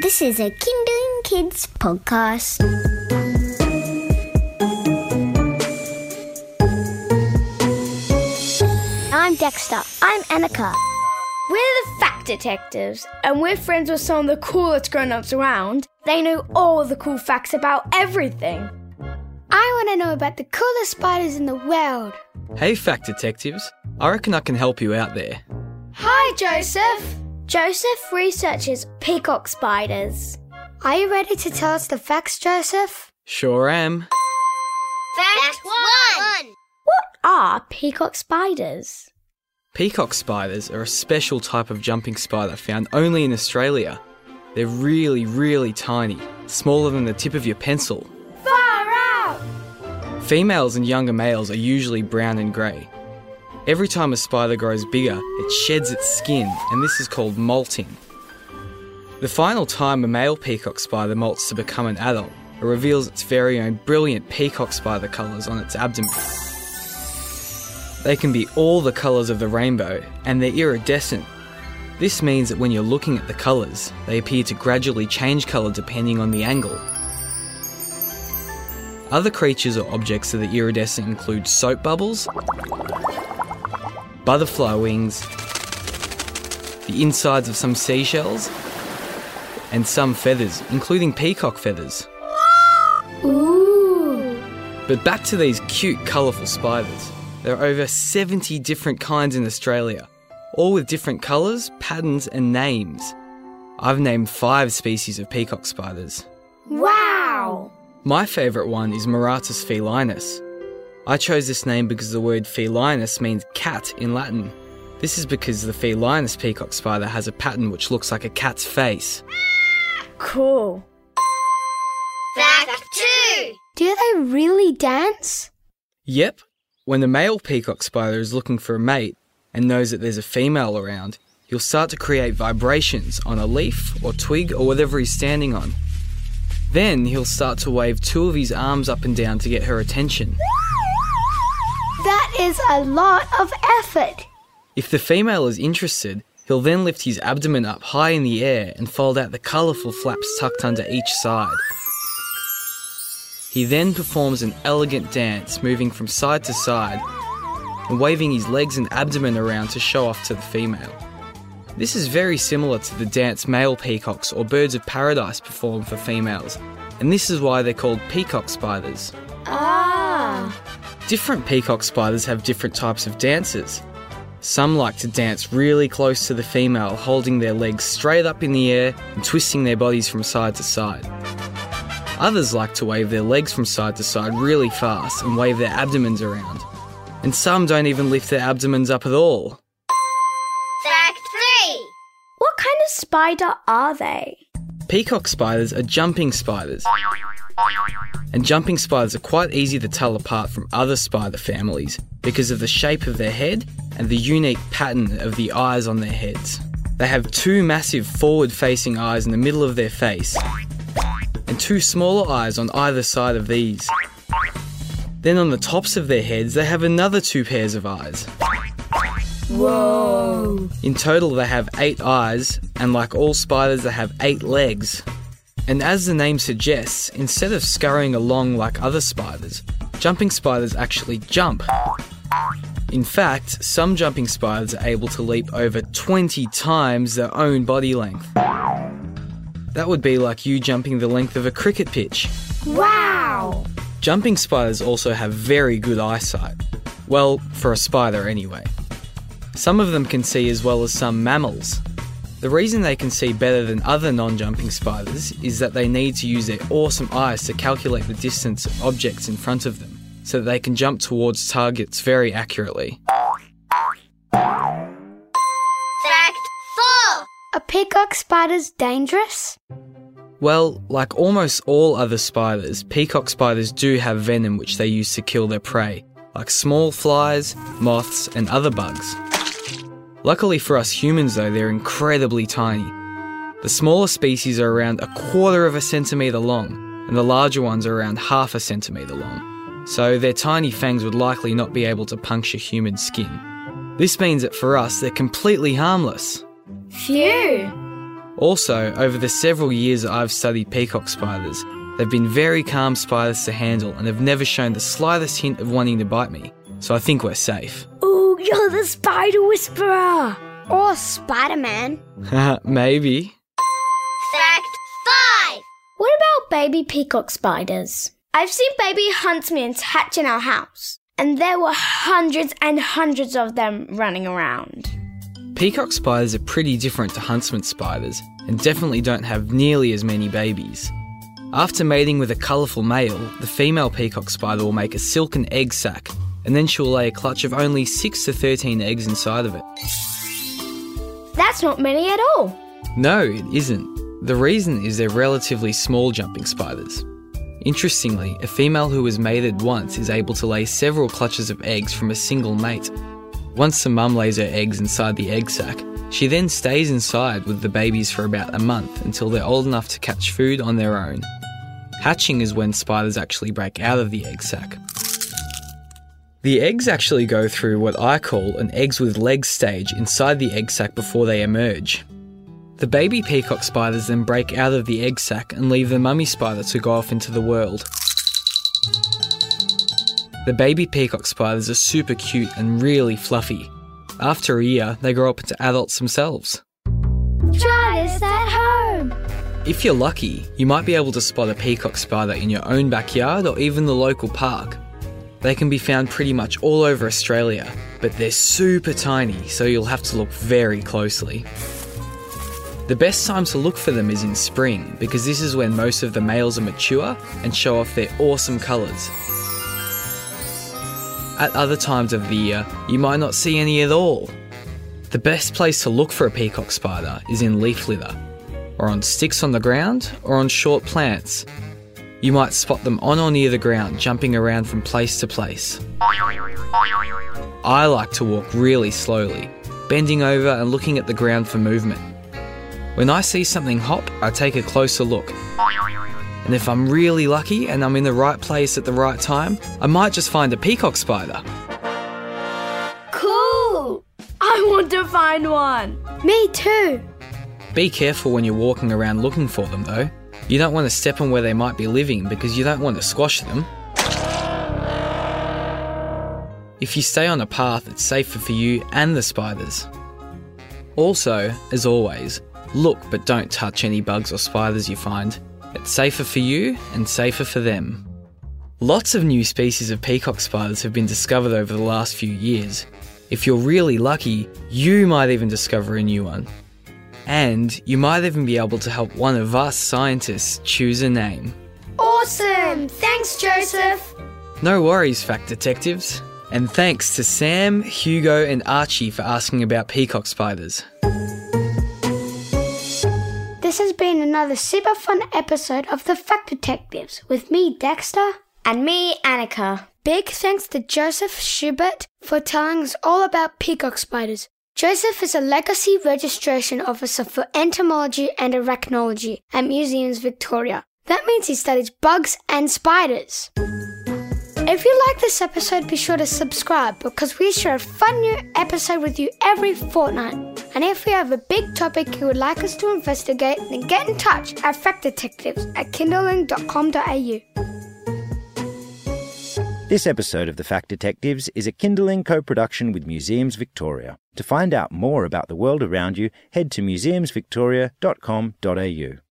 This is a Kinderling Kids podcast. I'm Dexter. I'm Annika. We're the Fact Detectives, and we're friends with some of the coolest grown ups around. They know all the cool facts about everything. I want to know about the coolest spiders in the world. Hey, Fact Detectives. I reckon I can help you out there. Hi, Joseph. Joseph researches peacock spiders. Are you ready to tell us the facts, Joseph? Sure am. Fact one. What are peacock spiders? Peacock spiders are a special type of jumping spider found only in Australia. They're really, really tiny, smaller than the tip of your pencil. Far out. Females and younger males are usually brown and grey. Every time a spider grows bigger, it sheds its skin, and this is called molting. The final time a male peacock spider molts to become an adult, it reveals its very own brilliant peacock spider colours on its abdomen. They can be all the colours of the rainbow, and they're iridescent. This means that when you're looking at the colours, they appear to gradually change colour depending on the angle. Other creatures or objects that are iridescent include soap bubbles, butterfly wings, the insides of some seashells, and some feathers, including peacock feathers. Ooh. But back to these cute, colourful spiders. There are over 70 different kinds in Australia, all with different colours, patterns, and names. I've named five species of peacock spiders. Wow. My favourite one is Maratus felinus. I chose this name because the word felinus means cat in Latin. This is because the felinus peacock spider has a pattern which looks like a cat's face. Cool. Fact two. Do they really dance? Yep, when the male peacock spider is looking for a mate and knows that there's a female around, he'll start to create vibrations on a leaf or twig or whatever he's standing on. Then he'll start to wave two of his arms up and down to get her attention. Is a lot of effort. If the female is interested, he'll then lift his abdomen up high in the air and fold out the colourful flaps tucked under each side. He then performs an elegant dance, moving from side to side and waving his legs and abdomen around to show off to the female. This is very similar to the dance male peacocks or birds of paradise perform for females, and this is why they're called peacock spiders. Ah. Different peacock spiders have different types of dances. Some like to dance really close to the female, holding their legs straight up in the air and twisting their bodies from side to side. Others like to wave their legs from side to side really fast and wave their abdomens around. And some don't even lift their abdomens up at all. Fact three. What kind of spider are they? Peacock spiders are jumping spiders. And jumping spiders are quite easy to tell apart from other spider families because of the shape of their head and the unique pattern of the eyes on their heads. They have two massive forward facing eyes in the middle of their face and two smaller eyes on either side of these. Then on the tops of their heads, they have another two pairs of eyes. Whoa. In total, they have eight eyes, and like all spiders, they have eight legs. And as the name suggests, instead of scurrying along like other spiders, jumping spiders actually jump. In fact, some jumping spiders are able to leap over 20 times their own body length. That would be like you jumping the length of a cricket pitch. Wow. Jumping spiders also have very good eyesight. Well, for a spider anyway. Some of them can see as well as some mammals. The reason they can see better than other non jumping spiders is that they need to use their awesome eyes to calculate the distance of objects in front of them so that they can jump towards targets very accurately. Fact four. Are peacock spiders dangerous? Well, like almost all other spiders, peacock spiders do have venom which they use to kill their prey, like small flies, moths, and other bugs. Luckily for us humans, though, they're incredibly tiny. The smaller species are around a quarter of a centimetre long, and the larger ones are around half a centimetre long. So their tiny fangs would likely not be able to puncture human skin. This means that for us, they're completely harmless. Phew. Also, over the several years I've studied peacock spiders, they've been very calm spiders to handle and have never shown the slightest hint of wanting to bite me, so I think we're safe. Ooh, you're the spider whisperer! Or Spider Man. Maybe. Fact 5 What about baby peacock spiders? I've seen baby huntsmen hatch in our house, and there were hundreds and hundreds of them running around. Peacock spiders are pretty different to huntsman spiders and definitely don't have nearly as many babies. After mating with a colourful male, the female peacock spider will make a silken egg sac and then she'll lay a clutch of only 6 to 13 eggs inside of it. That's not many at all. No, it isn't. The reason is they're relatively small jumping spiders. Interestingly, a female who has mated once is able to lay several clutches of eggs from a single mate. Once the mum lays her eggs inside the egg sac, she then stays inside with the babies for about a month until they're old enough to catch food on their own. Hatching is when spiders actually break out of the egg sac. The eggs actually go through what I call an eggs with legs stage inside the egg sac before they emerge. The baby peacock spiders then break out of the egg sac and leave the mummy spider to go off into the world. The baby peacock spiders are super cute and really fluffy. After a year, they grow up into adults themselves. Try this at home. If you're lucky, you might be able to spot a peacock spider in your own backyard or even the local park. They can be found pretty much all over Australia, but they're super tiny, so you'll have to look very closely. The best time to look for them is in spring because this is when most of the males are mature and show off their awesome colours. At other times of the year, you might not see any at all. The best place to look for a peacock spider is in leaf litter, or on sticks on the ground, or on short plants. You might spot them on or near the ground, jumping around from place to place. I like to walk really slowly, bending over and looking at the ground for movement. When I see something hop, I take a closer look. And if I'm really lucky and I'm in the right place at the right time, I might just find a peacock spider. Cool! I want to find one. Me too. Be careful when you're walking around looking for them though. You don't want to step on where they might be living because you don't want to squash them. If you stay on a path, it's safer for you and the spiders. Also, as always, look but don't touch any bugs or spiders you find. It's safer for you and safer for them. Lots of new species of peacock spiders have been discovered over the last few years. If you're really lucky, you might even discover a new one. And you might even be able to help one of us scientists choose a name. Awesome! Thanks, Joseph. No worries, fact detectives. And thanks to Sam, Hugo, and Archie for asking about peacock spiders. This has been another super fun episode of The Fact Detectives with me, Dexter. And me, Annika. Big thanks to Joseph Schubert for telling us all about peacock spiders. Joseph is a legacy registration officer for entomology and arachnology at Museums Victoria. That means he studies bugs and spiders. If you like this episode, be sure to subscribe because we share a fun new episode with you every fortnight. And if you have a big topic you would like us to investigate, then get in touch at factdetectives at kinderling.com.au. This episode of The Fact Detectives is a Kinderling co production with Museums Victoria. To find out more about the world around you, head to museumsvictoria.com.au.